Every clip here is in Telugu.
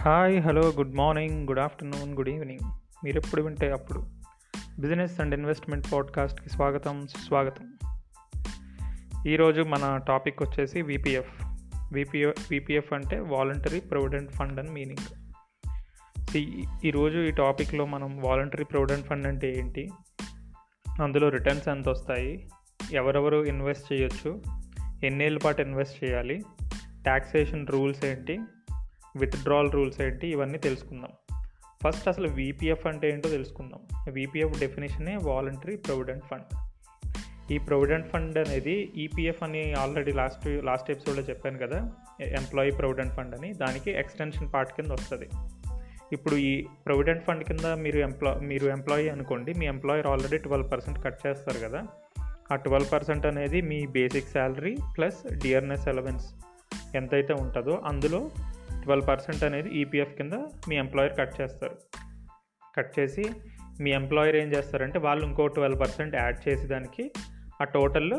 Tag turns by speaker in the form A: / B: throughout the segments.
A: Hi hello good morning good afternoon good evening. మీరు ఎప్పుడు వింటే అప్పుడు. బిజినెస్ అండ్ ఇన్వెస్ట్మెంట్ పాడ్కాస్ట్కి స్వాగతం సుస్వాగతం. ఈరోజు మన టాపిక్ వచ్చేసి విపిఎఫ్. విపిఎఫ్ విపిఎఫ్ అంటే వాలంటరీ ప్రొవిడెంట్ ఫండ్ అని మీనింగ్. ఈరోజు ఈ టాపిక్లో మనం వాలంటరీ ప్రొవిడెంట్ ఫండ్ అంటే ఏంటి? అందులో రిటర్న్స్ ఎంత వస్తాయి? ఎవరెవరు ఇన్వెస్ట్ చేయొచ్చు? ఎన్నేళ్ళ పాటు ఇన్వెస్ట్ చేయాలి? ట్యాక్సేషన్ రూల్స్ ఏంటి? విత్డ్రాల్ రూల్స్ ఏంటి ఇవన్నీ తెలుసుకుందాం. ఫస్ట్ అసలు వీపీఎఫ్ అంటే ఏంటో తెలుసుకుందాం. వీపీఎఫ్ డెఫినేషనే వాలంటరీ ప్రొవిడెంట్ ఫండ్ ఈ ప్రొవిడెంట్ ఫండ్ అనేది ఈపీఎఫ్ అని ఆల్రెడీ లాస్ట్ లాస్ట్ ఎపిసోడ్లో చెప్పాను కదా ఎంప్లాయీ ప్రొవిడెంట్ ఫండ్ అని దానికి ఎక్స్టెన్షన్ పార్ట్ కింద వస్తుంది. ఇప్పుడు ఈ ప్రొవిడెంట్ ఫండ్ కింద మీరు ఎంప్లా మీరు ఎంప్లాయీ అనుకోండి మీ employer already twelve percent cut చేస్తారు కదా ఆ ట్వెల్వ్ పర్సెంట్ అనేది మీ basic salary plus dearness allowance ఎంతైతే ఉంటుందో అందులో ట్వెల్వ్ పర్సెంట్ అనేది ఈపీఎఫ్ కింద మీ ఎంప్లాయర్ కట్ చేస్తారు. కట్ చేసి మీ ఎంప్లాయర్ ఏం చేస్తారంటే వాళ్ళు ఇంకో ట్వెల్వ్ పర్సెంట్ యాడ్ చేసి దానికి ఆ టోటల్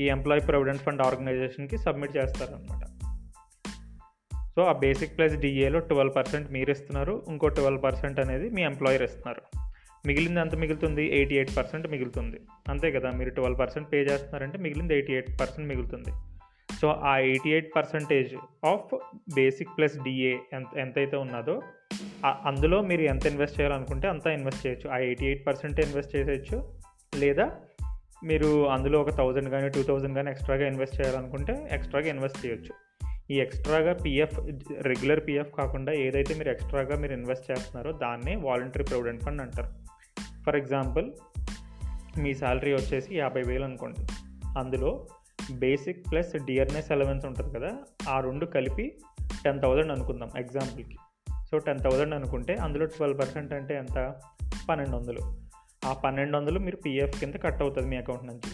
A: ఈ ఎంప్లాయీ ప్రొవిడెంట్ ఫండ్ ఆర్గనైజేషన్కి సబ్మిట్ చేస్తారనమాట సో ఆ బేసిక్ ప్లస్ డిఏలో ట్వెల్వ్ పర్సెంట్ మీరు ఇస్తున్నారు ఇంకో ట్వెల్వ్ పర్సెంట్ అనేది మీ ఎంప్లాయర్ ఇస్తున్నారు. మిగిలింది ఎంత మిగులుతుంది? ఎయిటీ ఎయిట్ పర్సెంట్ మిగులుతుంది. అంతే కదా మీరు ట్వెల్వ్ పర్సెంట్ పే చేస్తున్నారంటే మిగిలింది ఎయిటీ ఎయిట్ పర్సెంట్ మిగులుతుంది. సో ఆ eighty eight percentage of basic plus DA ఎంత ఎంతైతే ఉన్నదో అందులో మీరు ఎంత ఇన్వెస్ట్ చేయాలనుకుంటే అంత ఇన్వెస్ట్ చేయొచ్చు. ఆ ఎయిటీ ఎయిట్ పర్సెంట్ ఇన్వెస్ట్ చేసేయచ్చు. లేదా మీరు అందులో ఒక థౌజండ్ కానీ టూ థౌజండ్ కానీ ఎక్స్ట్రాగా ఇన్వెస్ట్ చేయాలనుకుంటే ఎక్స్ట్రాగా ఇన్వెస్ట్ చేయొచ్చు. ఈ ఎక్స్ట్రాగా పిఎఫ్ రెగ్యులర్ పిఎఫ్ కాకుండా ఏదైతే మీరు ఎక్స్ట్రాగా మీరు ఇన్వెస్ట్ చేస్తున్నారో దాన్నే వాలంటరీ ప్రొవిడెంట్ ఫండ్ అంటారు. ఫర్ ఎగ్జాంపుల్ మీ శాలరీ వచ్చేసి యాభై వేలు అనుకోండి. అందులో బేసిక్ ప్లస్ డియర్నెస్ అలవెన్స్ ఉంటుంది కదా ఆ రెండు కలిపి టెన్ థౌజండ్ అనుకుందాం ఎగ్జాంపుల్కి. సో టెన్ థౌజండ్ అనుకుంటే అందులో ట్వెల్వ్ పర్సెంట్ అంటే ఎంత? పన్నెండు వందలు. ఆ పన్నెండు వందలు మీరు పిఎఫ్ కింద కట్ అవుతుంది మీ అకౌంట్ నుంచి.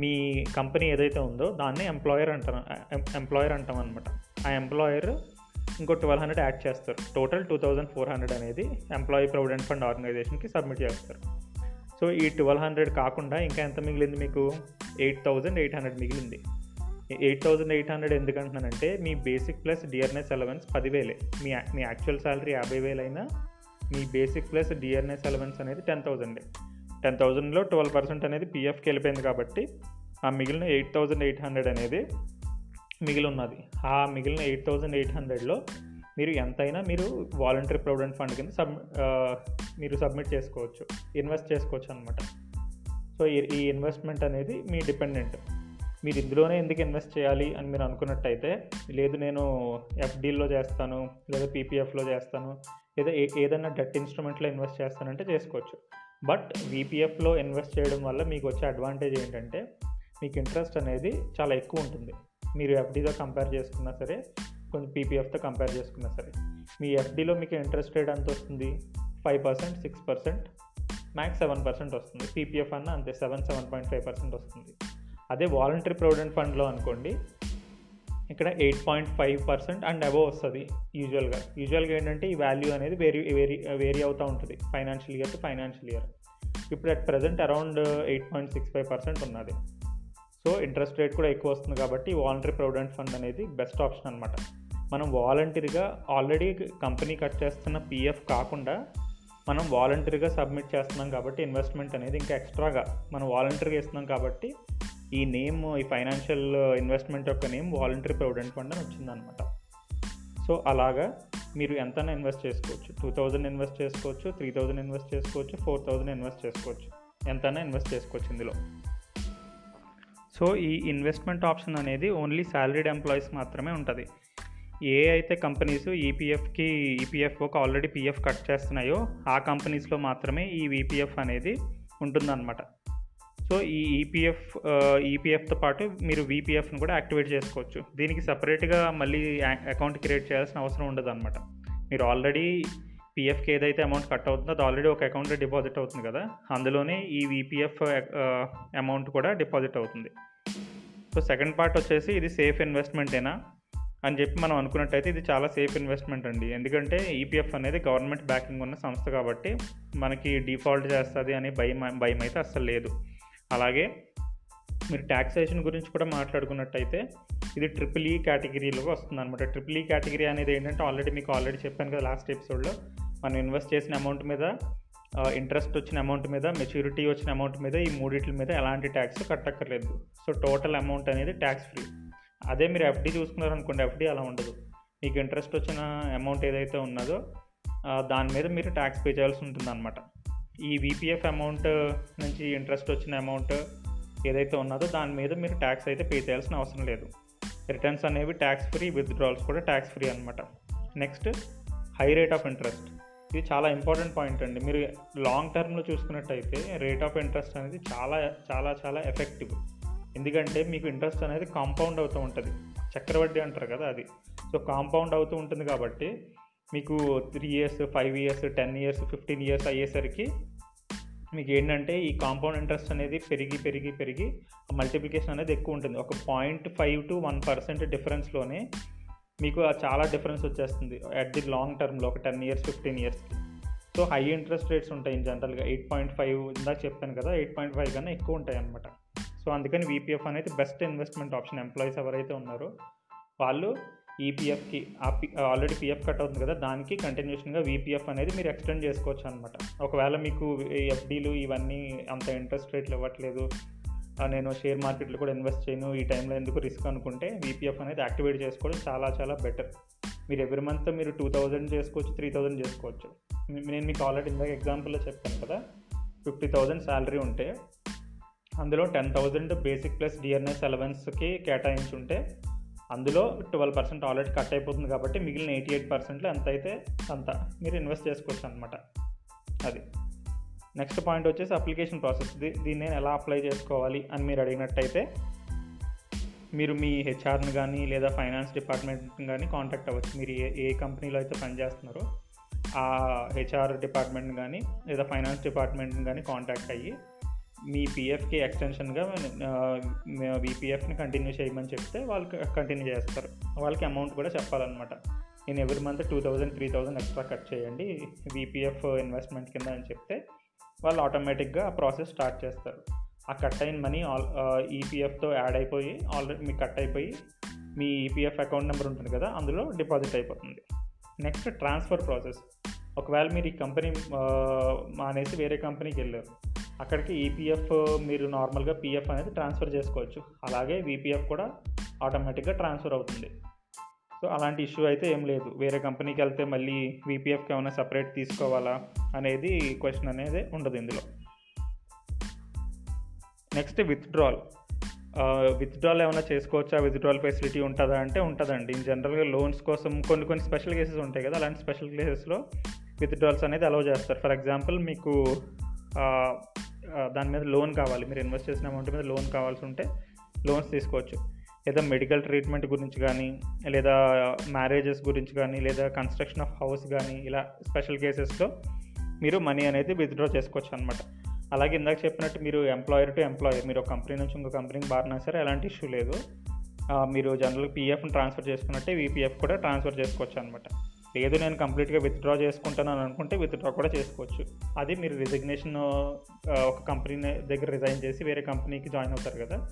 A: మీ కంపెనీ ఏదైతే ఉందో దాన్ని ఎంప్లాయర్ అంటాం ఎంప్లాయర్ అంటాం అనమాట ఆ ఎంప్లాయర్ ఇంకో ట్వెల్వ్ హండ్రెడ్ యాడ్ చేస్తారు. Total two thousand four hundred అనేది ఎంప్లాయీ ప్రొవిడెంట్ ఫండ్ ఆర్గనైజేషన్కి సబ్మిట్ చేస్తారు. సో ఈ ట్వెల్వ్ హండ్రెడ్ కాకుండా ఇంకా ఎంత మిగిలింది మీకు? ఎయిట్ థౌజండ్ ఎయిట్ హండ్రెడ్ మిగిలింది. ఎయిట్ థౌజండ్ ఎయిట్ హండ్రెడ్ ఎందుకంటున్నానంటే మీ బేసిక్ ప్లస్ డిఆర్ఎస్ అలవెన్స్ పదివేలే. మీ మీ యాక్చువల్ శాలరీ యాభై వేలైనా మీ బేసిక్ ప్లస్ డిఆర్ఎస్ అలవెన్స్ అనేది టెన్ థౌజండే. టెన్ థౌజండ్లో ట్వెల్వ్ పర్సెంట్ అనేది పిఎఫ్కి వెళ్ళిపోయింది కాబట్టి ఆ మిగిలిన ఎయిట్ థౌజండ్ ఎయిట్ హండ్రెడ్ అనేది మిగిలి ఉన్నది. ఆ మిగిలిన ఎయిట్ థౌజండ్ ఎయిట్ హండ్రెడ్లో మీరు ఎంతైనా మీరు వాలంటరీ ప్రొవిడెంట్ ఫండ్ కింద సబ్ మీరు సబ్మిట్ చేసుకోవచ్చు ఇన్వెస్ట్ చేసుకోవచ్చు అనమాట సో ఈ ఇన్వెస్ట్మెంట్ అనేది మీ డిపెండెంట్. మీరు ఇందులోనే ఎందుకు ఇన్వెస్ట్ చేయాలి అని మీరు అనుకున్నట్టయితే లేదు నేను ఎఫ్డీల్లో చేస్తాను లేదా పీపీఎఫ్లో చేస్తాను లేదా ఏదైనా డెట్ ఇన్స్ట్రుమెంట్లో ఇన్వెస్ట్ చేస్తానంటే చేసుకోవచ్చు. బట్ వీపీఎఫ్లో ఇన్వెస్ట్ చేయడం వల్ల మీకు వచ్చే అడ్వాంటేజ్ ఏంటంటే మీకు ఇంట్రెస్ట్ అనేది చాలా ఎక్కువ ఉంటుంది. మీరు ఎఫ్డీతో కంపేర్ చేసుకున్నా సరే కొంచెం పీపీఎఫ్తో కంపేర్ చేసుకున్నా సరే మీ ఎఫ్డీలో మీకు ఇంట్రెస్ట్ రేట్ ఎంత వస్తుంది? Five percent six percent max seven percent వస్తుంది. పీపీఎఫ్ అన్న అంతే seven seven point five percent వస్తుంది. అదే వాలంటరీ ప్రొవిడెంట్ ఫండ్లో అనుకోండి ఇక్కడ eight point five percent and above వస్తుంది యూజువల్గా యూజువల్గా ఏంటంటే ఈ వాల్యూ అనేది వేరీ వేరీ వేరీ అవుతూ ఉంటుంది financial year to financial year ఇప్పుడు at present around eight point six five percent ఉన్నది. సో ఇంట్రెస్ట్ రేట్ కూడా ఎక్కువ వస్తుంది కాబట్టి వాలంటరీ ప్రొవిడెంట్ ఫండ్ అనేది బెస్ట్ ఆప్షన్ అనమాట మనం వాలంటరీగా ఆల్రెడీ కంపెనీ కట్ చేస్తున్న పిఎఫ్ కాకుండా మనం వాలంటరీగా సబ్మిట్ చేస్తున్నాం కాబట్టి ఇన్వెస్ట్మెంట్ అనేది ఇంకా ఎక్స్ట్రాగా మనం వాలంటరీగా ఇస్తున్నాం కాబట్టి ఈ నేమ్ ఈ ఫైనాన్షియల్ ఇన్వెస్ట్మెంట్ యొక్క నేమ్ వాలంటరీ ప్రొవిడెంట్ ఫండ్ అని వచ్చిందనమాట సో అలాగా మీరు ఎంతైనా ఇన్వెస్ట్ చేసుకోవచ్చు. టూ థౌజండ్ ఇన్వెస్ట్ చేసుకోవచ్చు త్రీ థౌజండ్ ఇన్వెస్ట్ చేసుకోవచ్చు ఫోర్ థౌజండ్ ఇన్వెస్ట్ చేసుకోవచ్చు. ఎంతైనా ఇన్వెస్ట్ చేసుకోవచ్చు ఇందులో. సో ఈ ఇన్వెస్ట్మెంట్ ఆప్షన్ అనేది ఓన్లీ శాలరీడ్ ఎంప్లాయీస్ మాత్రమే ఉంటుంది. ఏ అయితే కంపెనీస్ ఈపీఎఫ్కి ఈపీఎఫ్ఓకి ఆల్రెడీ పీఎఫ్ కట్ చేస్తున్నాయో ఆ కంపెనీస్లో మాత్రమే ఈ వీపీఎఫ్ అనేది ఉంటుందన్నమాట. సో ఈ ఈపీఎఫ్ ఈపీఎఫ్తో పాటు మీరు వీపీఎఫ్ని కూడా యాక్టివేట్ చేసుకోవచ్చు. దీనికి సపరేట్గా మళ్ళీ అకౌంట్ క్రియేట్ చేయాల్సిన అవసరం ఉండదు అనమాట మీరు ఆల్రెడీ పిఎఫ్కి ఏదైతే అమౌంట్ కట్ అవుతుందో అది ఆల్రెడీ ఒక అకౌంట్లో డిపాజిట్ అవుతుంది కదా? అందులోనే ఈ వీపీఎఫ్ అమౌంట్ కూడా డిపాజిట్ అవుతుంది. సో సెకండ్ పార్ట్ వచ్చేసి ఇది సేఫ్ ఇన్వెస్ట్మెంటేనా అని చెప్పి మనం అనుకున్నట్టయితే ఇది చాలా సేఫ్ ఇన్వెస్ట్మెంట్ అండి. ఎందుకంటే ఈపీఎఫ్ అనేది గవర్నమెంట్ బ్యాకింగ్ ఉన్న సంస్థ కాబట్టి మనకి డిఫాల్ట్ చేస్తుంది అనే భయం భయం అయితే అస్సలు లేదు. అలాగే మీరు ట్యాక్సేషన్ గురించి కూడా మాట్లాడుకున్నట్టయితే ఇది ట్రిపుల్ ఈ కేటగిరీలో వస్తుంది అనమాట ట్రిపుల్ ఈ కేటగిరీ అనేది ఏంటంటే ఆల్రెడీ మీకు ఆల్రెడీ చెప్పాను కదా లాస్ట్ ఎపిసోడ్లో మనం ఇన్వెస్ట్ చేసిన అమౌంట్ మీద ఇంట్రెస్ట్ వచ్చిన అమౌంట్ మీద మెచ్యూరిటీ వచ్చిన అమౌంట్ మీద ఈ మూడింటి మీద ఎలాంటి ట్యాక్స్ కట్టక్కర్లేదు. సో టోటల్ అమౌంట్ అనేది ట్యాక్స్ ఫ్రీ అదే మీరు ఎఫ్డీ చూసుకున్నారనుకోండి ఎఫ్డీ అలా ఉండదు. మీకు ఇంట్రెస్ట్ వచ్చిన అమౌంట్ ఏదైతే ఉన్నదో దాని మీద మీరు ట్యాక్స్ పే చేయాల్సి ఉంటుంది అనమాట ఈ విపిఎఫ్ అమౌంట్ నుంచి ఇంట్రెస్ట్ వచ్చిన అమౌంట్ ఏదైతే ఉన్నదో దాని మీద మీరు ట్యాక్స్ అయితే పే చేయాల్సిన అవసరం లేదు. రిటర్న్స్ అనేవి ట్యాక్స్ ఫ్రీ విత్డ్రాల్స్ కూడా ట్యాక్స్ ఫ్రీ అనమాట next high rate of interest ఇది చాలా ఇంపార్టెంట్ పాయింట్ అండి. మీరు లాంగ్ టర్మ్లో చూసుకున్నట్టయితే రేట్ ఆఫ్ ఇంట్రెస్ట్ అనేది చాలా చాలా చాలా ఎఫెక్టివ్ ఎందుకంటే మీకు ఇంట్రెస్ట్ అనేది కాంపౌండ్ అవుతూ ఉంటుంది. చక్రవడ్డీ అంటారు కదా అది. సో కాంపౌండ్ అవుతూ ఉంటుంది కాబట్టి మీకు three years five years ten years fifteen years అయ్యేసరికి మీకు ఏంటంటే ఈ కాంపౌండ్ ఇంట్రెస్ట్ అనేది పెరిగి పెరిగి పెరిగి మల్టిప్లికేషన్ అనేది ఎక్కువ ఉంటుంది. ఒక point five to one percent డిఫరెన్స్లోనే మీకు చాలా డిఫరెన్స్ వచ్చేస్తుంది అట్ ది లాంగ్ టర్మ్లో ఒక టెన్ ఇయర్స్ ఫిఫ్టీన్ ఇయర్స్కి సో హై ఇంట్రెస్ట్ రేట్స్ ఉంటాయి ఇన్ జనరల్గా. ఎయిట్ పాయింట్ ఫైవ్ ఇందాక చెప్పాను కదా ఎయిట్ పాయింట్ ఫైవ్ కన్నా ఎక్కువ ఉంటాయి అనమాట సో అందుకని వీపీఎఫ్ అనేది బెస్ట్ ఇన్వెస్ట్మెంట్ ఆప్షన్ ఎంప్లాయీస్ ఎవరైతే ఉన్నారో వాళ్ళు ఈపీఎఫ్కి ఆల్రెడీ పిఎఫ్ కట్ అవుతుంది కదా దానికి కంటిన్యూషన్గా వీపీఎఫ్ అనేది మీరు ఎక్స్టెండ్ చేసుకోవచ్చు అనమాట ఒకవేళ మీకు ఎఫ్డీలు ఇవన్నీ అంత ఇంట్రెస్ట్ రేట్లు ఇవ్వట్లేదు నేను షేర్ మార్కెట్లో కూడా ఇన్వెస్ట్ చేయను ఈ టైంలో ఎందుకు రిస్క్ అనుకుంటే వీపీఎఫ్ అనేది యాక్టివేట్ చేసుకోవడం చాలా చాలా బెటర్ మీరు ఎవ్రీ మంత్ మీరు టూ థౌజండ్ చేసుకోవచ్చు త్రీ థౌజండ్ చేసుకోవచ్చు. నేను మీకు ఆల్రెడీ ఇందాక ఎగ్జాంపుల్లో చెప్పాను కదా ఫిఫ్టీ థౌజండ్ శాలరీ ఉంటే అందులో ten thousand basic plus dearness అలవెన్స్కి కేటాయించి ఉంటే అందులో ట్వెల్వ్ పర్సెంట్ ఆల్రెడీ కట్ అయిపోతుంది కాబట్టి మిగిలిన ఎయిటీ ఎయిట్ పర్సెంట్లో ఎంత అయితే అంత మీరు ఇన్వెస్ట్ చేసుకోవచ్చు అనమాట అది. నెక్స్ట్ పాయింట్ వచ్చేసి అప్లికేషన్ ప్రాసెస్. దీన్ని నేను ఎలా అప్లై చేసుకోవాలి అని మీరు అడిగినట్టయితే మీరు మీ హెచ్ఆర్ని కానీ లేదా ఫైనాన్స్ డిపార్ట్మెంట్ని కానీ కాంటాక్ట్ అవ్వచ్చు. మీరు ఏ ఏ కంపెనీలో అయితే పనిచేస్తున్నారో ఆ హెచ్ఆర్ డిపార్ట్మెంట్ని కానీ లేదా ఫైనాన్స్ డిపార్ట్మెంట్ని కానీ కాంటాక్ట్ అయ్యి మీ పిఎఫ్కి ఎక్స్టెన్షన్గా విపిఎఫ్ని కంటిన్యూ చేయమని చెప్తే వాళ్ళకి కంటిన్యూ చేస్తారు. వాళ్ళకి అమౌంట్ కూడా చెప్పాలన్నమాట. నేను every month two thousand three thousand extra cut చేయండి విపిఎఫ్ ఇన్వెస్ట్మెంట్ కింద అని చెప్తే వాళ్ళు ఆటోమేటిక్గా ఆ ప్రాసెస్ స్టార్ట్ చేస్తారు. ఆ కట్ అయిన మనీ ఆల్ ఈపీఎఫ్తో యాడ్ అయిపోయి ఆల్రెడీ మీకు కట్ అయిపోయి మీ ఈపీఎఫ్ అకౌంట్ నెంబర్ ఉంటుంది కదా అందులో డిపాజిట్ అయిపోతుంది. నెక్స్ట్ ట్రాన్స్ఫర్ ప్రాసెస్ ఒకవేళ మీరు ఈ కంపెనీ మానేసి వేరే కంపెనీకి వెళ్ళారు. అక్కడికి ఈపీఎఫ్ మీరు నార్మల్గా పీఎఫ్ అనేది ట్రాన్స్ఫర్ చేసుకోవచ్చు. అలాగే వీపీఎఫ్ కూడా ఆటోమేటిక్గా ట్రాన్స్ఫర్ అవుతుంది. సో అలాంటి ఇష్యూ అయితే ఏం లేదు. వేరే కంపెనీకి వెళ్తే మళ్ళీ వీపీఎఫ్కి ఏమైనా సపరేట్ తీసుకోవాలా అనేది క్వశ్చన్ అనేది ఉండదు ఇందులో. Next withdrawal. విత్డ్రాల్ ఏమైనా చేసుకోవచ్చా? విత్డ్రాల్ ఫెసిలిటీ ఉంటుందా అంటే ఉంటుందండి. ఇన్ జనరల్గా లోన్స్ కోసం కొన్ని కొన్ని స్పెషల్ కేసెస్ ఉంటాయి కదా అలాంటి స్పెషల్ కేసెస్లో విత్డ్రాల్స్ అనేది అలౌ చేస్తారు. ఫర్ ఎగ్జాంపుల్ మీకు దాని మీద లోన్ కావాలి. మీరు ఇన్వెస్ట్ చేసిన అమౌంట్ మీద లోన్ కావాల్సి ఉంటే లోన్స్ తీసుకోవచ్చు. లేదా మెడికల్ ట్రీట్మెంట్ గురించి కానీ లేదా మ్యారేజెస్ గురించి కానీ లేదా కన్స్ట్రక్షన్ ఆఫ్ హౌస్ కానీ ఇలా స్పెషల్ కేసెస్లో మీరు మనీ అనేది విత్డ్రా చేసుకోవచ్చు అనమాట అలాగే ఇందాక చెప్పినట్టు మీరు ఎంప్లాయర్ టు ఎంప్లాయర్ మీరు ఒక కంపెనీ నుంచి ఇంకో కంపెనీకి బారినా సరే ఎలాంటి ఇష్యూ లేదు. మీరు జనరల్గా పీఎఫ్ని ట్రాన్స్ఫర్ చేసుకున్నట్టే వీపీఎఫ్ కూడా ట్రాన్స్ఫర్ చేసుకోవచ్చు అనమాట లేదు నేను కంప్లీట్గా విత్డ్రా చేసుకుంటాను అనుకుంటే విత్డ్రా కూడా చేసుకోవచ్చు. అది మీరు రిజిగ్నేషన్ ఒక కంపెనీ దగ్గర రిజైన్ చేసి వేరే కంపెనీకి జాయిన్ అవుతారు కదా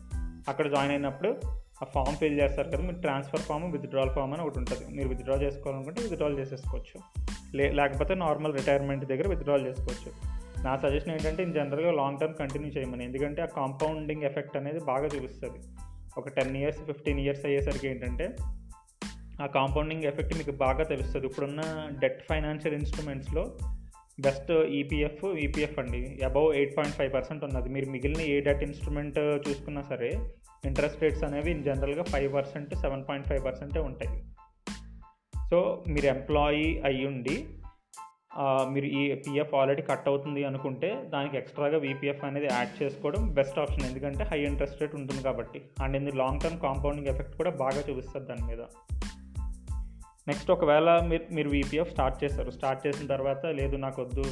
A: అక్కడ జాయిన్ అయినప్పుడు ఆ ఫామ్ ఫిల్ చేస్తారు కదా మీరు ట్రాన్స్ఫర్ ఫామ్ విత్డ్రాల్ ఫామ్ అని ఒకటి ఉంటుంది. మీరు విత్డ్రా చేసుకోవాలనుకుంటే విత్డ్రాల్ చేసేసుకోవచ్చు. లే లేకపోతే నార్మల్ రిటైర్మెంట్ దగ్గర విత్డ్రాల్ చేసుకోవచ్చు. నా సజెషన్ ఏంటంటే ఇన్ జనరల్గా లాంగ్ టర్మ్ కంటిన్యూ చేయమని. ఎందుకంటే ఆ కాంపౌండింగ్ ఎఫెక్ట్ అనేది బాగా చూపిస్తుంది. ఒక టెన్ ఇయర్స్ ఫిఫ్టీన్ ఇయర్స్ అయ్యేసరికి ఏంటంటే ఆ కాంపౌండింగ్ ఎఫెక్ట్ మీకు బాగా తెలుస్తుంది. ఇప్పుడున్న డెట్ ఫైనాన్షియల్ ఇన్స్ట్రుమెంట్స్లో బెస్ట్ ఈపీఎఫ్ ఈపీఎఫ్ అండి. Above eight point five percent ఉన్నది. మీరు మిగిలిన ఏ డెట్ ఇన్స్ట్రుమెంట్ చూసుకున్నా సరే ఇంట్రెస్ట్ రేట్స్ అనేవి ఇన్ జనరల్గా five percent seven point five పర్సెంటే ఉంటాయి. సో మీరు ఎంప్లాయీ అయ్యుండి మీరు ఈ పిఎఫ్ ఆల్రెడీ కట్ అవుతుంది అనుకుంటే దానికి ఎక్స్ట్రాగా వీపీఎఫ్ అనేది యాడ్ చేసుకోవడం బెస్ట్ ఆప్షన్ ఎందుకంటే హై ఇంట్రెస్ట్ రేట్ ఉంటుంది కాబట్టి. అండ్ ఇది లాంగ్ టర్మ్ కాంపౌండింగ్ ఎఫెక్ట్ కూడా బాగా చూపిస్తుంది దాని మీద. నెక్స్ట్ ఒకవేళ మీరు మీరు వీపీఎఫ్ స్టార్ట్ చేస్తారు స్టార్ట్ చేసిన తర్వాత లేదు నాకు వద్దు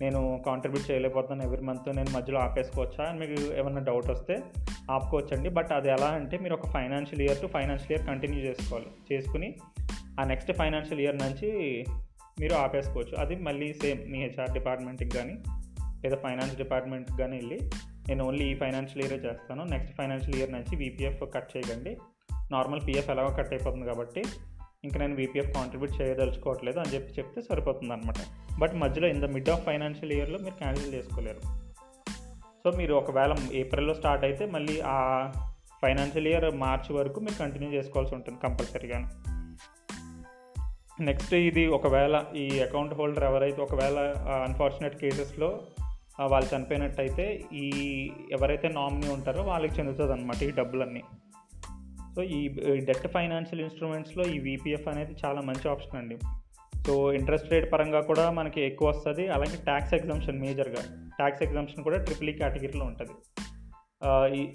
A: నేను కాంట్రిబ్యూట్ చేయలేకపోతున్నాను ఎవ్రీ మంత్ నేను మధ్యలో ఆపేసుకోవచ్చా అని మీకు ఏమైనా డౌట్ వస్తే ఆపుకోవచ్చండి. బట్ అది ఎలా అంటే మీరు ఒక financial year to financial year continue చేసుకోవాలి. చేసుకుని ఆ నెక్స్ట్ ఫైనాన్షియల్ ఇయర్ నుంచి మీరు ఆపేసుకోవచ్చు. అది మళ్ళీ సేమ్ మీ హెచ్ఆర్ డిపార్ట్మెంట్కి కానీ లేదా ఫైనాన్స్ డిపార్ట్మెంట్కి కానీ వెళ్ళి నేను ఓన్లీ ఈ ఫైనాన్షియల్ ఇయరే చేస్తాను. నెక్స్ట్ ఫైనాన్షియల్ ఇయర్ నుంచి వీపీఎఫ్ కట్ చేయకండి. నార్మల్ పిఎఫ్ ఎలాగో కట్ అయిపోతుంది కాబట్టి ఇంకా నేను వీపీఎఫ్ కాంట్రిబ్యూట్ చేయదలుచుకోవట్లేదు అని చెప్పి చెప్తే సరిపోతుంది అనమాట బట్ మధ్యలో in the mid of financial ఇయర్లో మీరు క్యాన్సిల్ చేసుకోలేరు. సో మీరు ఒకవేళ ఏప్రిల్లో స్టార్ట్ అయితే మళ్ళీ ఆ ఫైనాన్షియల్ ఇయర్ మార్చ్ వరకు మీరు కంటిన్యూ చేసుకోవాల్సి ఉంటుంది కంపల్సరీగా నెక్స్ట్ ఇది ఒకవేళ ఈ అకౌంట్ హోల్డర్ ఎవరైతే ఒకవేళ అన్ఫార్చునేట్ కేసెస్లో వాళ్ళు చనిపోయినట్టయితే ఈ ఎవరైతే నామినీ ఉంటారో వాళ్ళకి చెందుతుంది అనమాట ఈ డబ్బులన్నీ. సో ఈ డెట్ ఫైనాన్షియల్ ఇన్స్ట్రుమెంట్స్లో ఈ వీపీఎఫ్ అనేది చాలా మంచి ఆప్షన్ అండి. సో ఇంట్రెస్ట్ రేట్ పరంగా కూడా మనకి ఎక్కువ వస్తుంది. అలాగే ట్యాక్స్ ఎగ్జామ్షన్ మేజర్గా. ట్యాక్స్ ఎగ్జామ్షన్ కూడా ట్రిపుల్ ఈ కేటగిరీలో ఉంటుంది.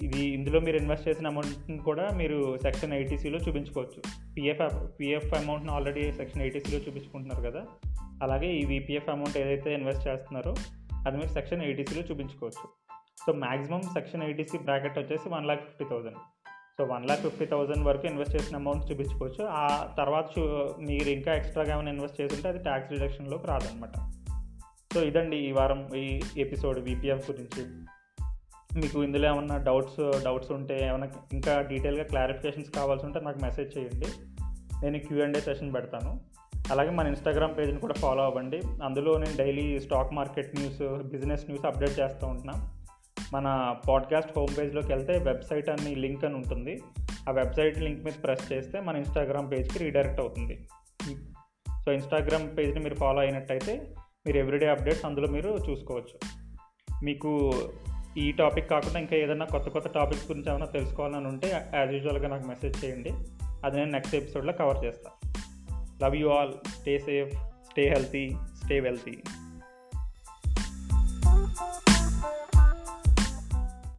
A: ఇది ఇందులో మీరు ఇన్వెస్ట్ చేసిన అమౌంట్ని కూడా మీరు సెక్షన్ ఎయిటీసీలో చూపించుకోవచ్చు. పిఎఫ్ పిఎఫ్ అమౌంట్ని ఆల్రెడీ సెక్షన్ ఎయిటీసీలో చూపించుకుంటున్నారు కదా. అలాగే ఈ వీపీఎఫ్ అమౌంట్ ఏదైతే ఇన్వెస్ట్ చేస్తున్నారో అది మీరు సెక్షన్ ఎయిటీసీలో చూపించుకోవచ్చు. So maximum section eighty C bracket వచ్చేసి one lakh fifty thousand so one lakh fifty thousand వరకు ఇన్వెస్ట్ చేసిన అమౌంట్ చూపించుకోవచ్చు. ఆ తర్వాత మీరు ఇంకా ఎక్స్ట్రాగా ఏమైనా ఇన్వెస్ట్ చేస్తుంటే అది ట్యాక్స్ రిడక్షన్లోకి రాదనమాట సో ఇదండి ఈ వారం ఈ ఎపిసోడ్ విపిఎఫ్ గురించి. మీకు ఇందులో ఏమన్నా డౌట్స్ డౌట్స్ ఉంటే ఏమైనా ఇంకా డీటెయిల్గా క్లారిఫికేషన్స్ కావాల్సి ఉంటే నాకు మెసేజ్ చేయండి. నేను క్యూ అండ్ సెషన్ పెడతాను. అలాగే మన ఇన్స్టాగ్రామ్ పేజ్ని కూడా ఫాలో అవ్వండి. అందులో నేను daily stock market news business news update చేస్తూ ఉంటున్నాను మన పాడ్కాస్ట్ హోమ్ పేజ్లోకి వెళ్తే వెబ్సైట్ అని లింక్ అని ఉంటుంది. ఆ వెబ్సైట్ లింక్ మీద ప్రెస్ చేస్తే మన ఇన్స్టాగ్రామ్ పేజ్కి రీడైరెక్ట్ అవుతుంది. సో ఇన్స్టాగ్రామ్ పేజ్ని మీరు ఫాలో అయినట్టయితే మీరు ఎవ్రీడే అప్డేట్స్ అందులో మీరు చూసుకోవచ్చు. మీకు ఈ టాపిక్ కాకుండా ఇంకా ఏదైనా కొత్త కొత్త టాపిక్స్ గురించి ఏమైనా తెలుసుకోవాలని ఉంటే యాజ్ యూజువల్గా నాకు మెసేజ్ చేయండి. అది నేను నెక్స్ట్ ఎపిసోడ్లో కవర్ చేస్తాను love you all stay safe stay healthy stay wealthy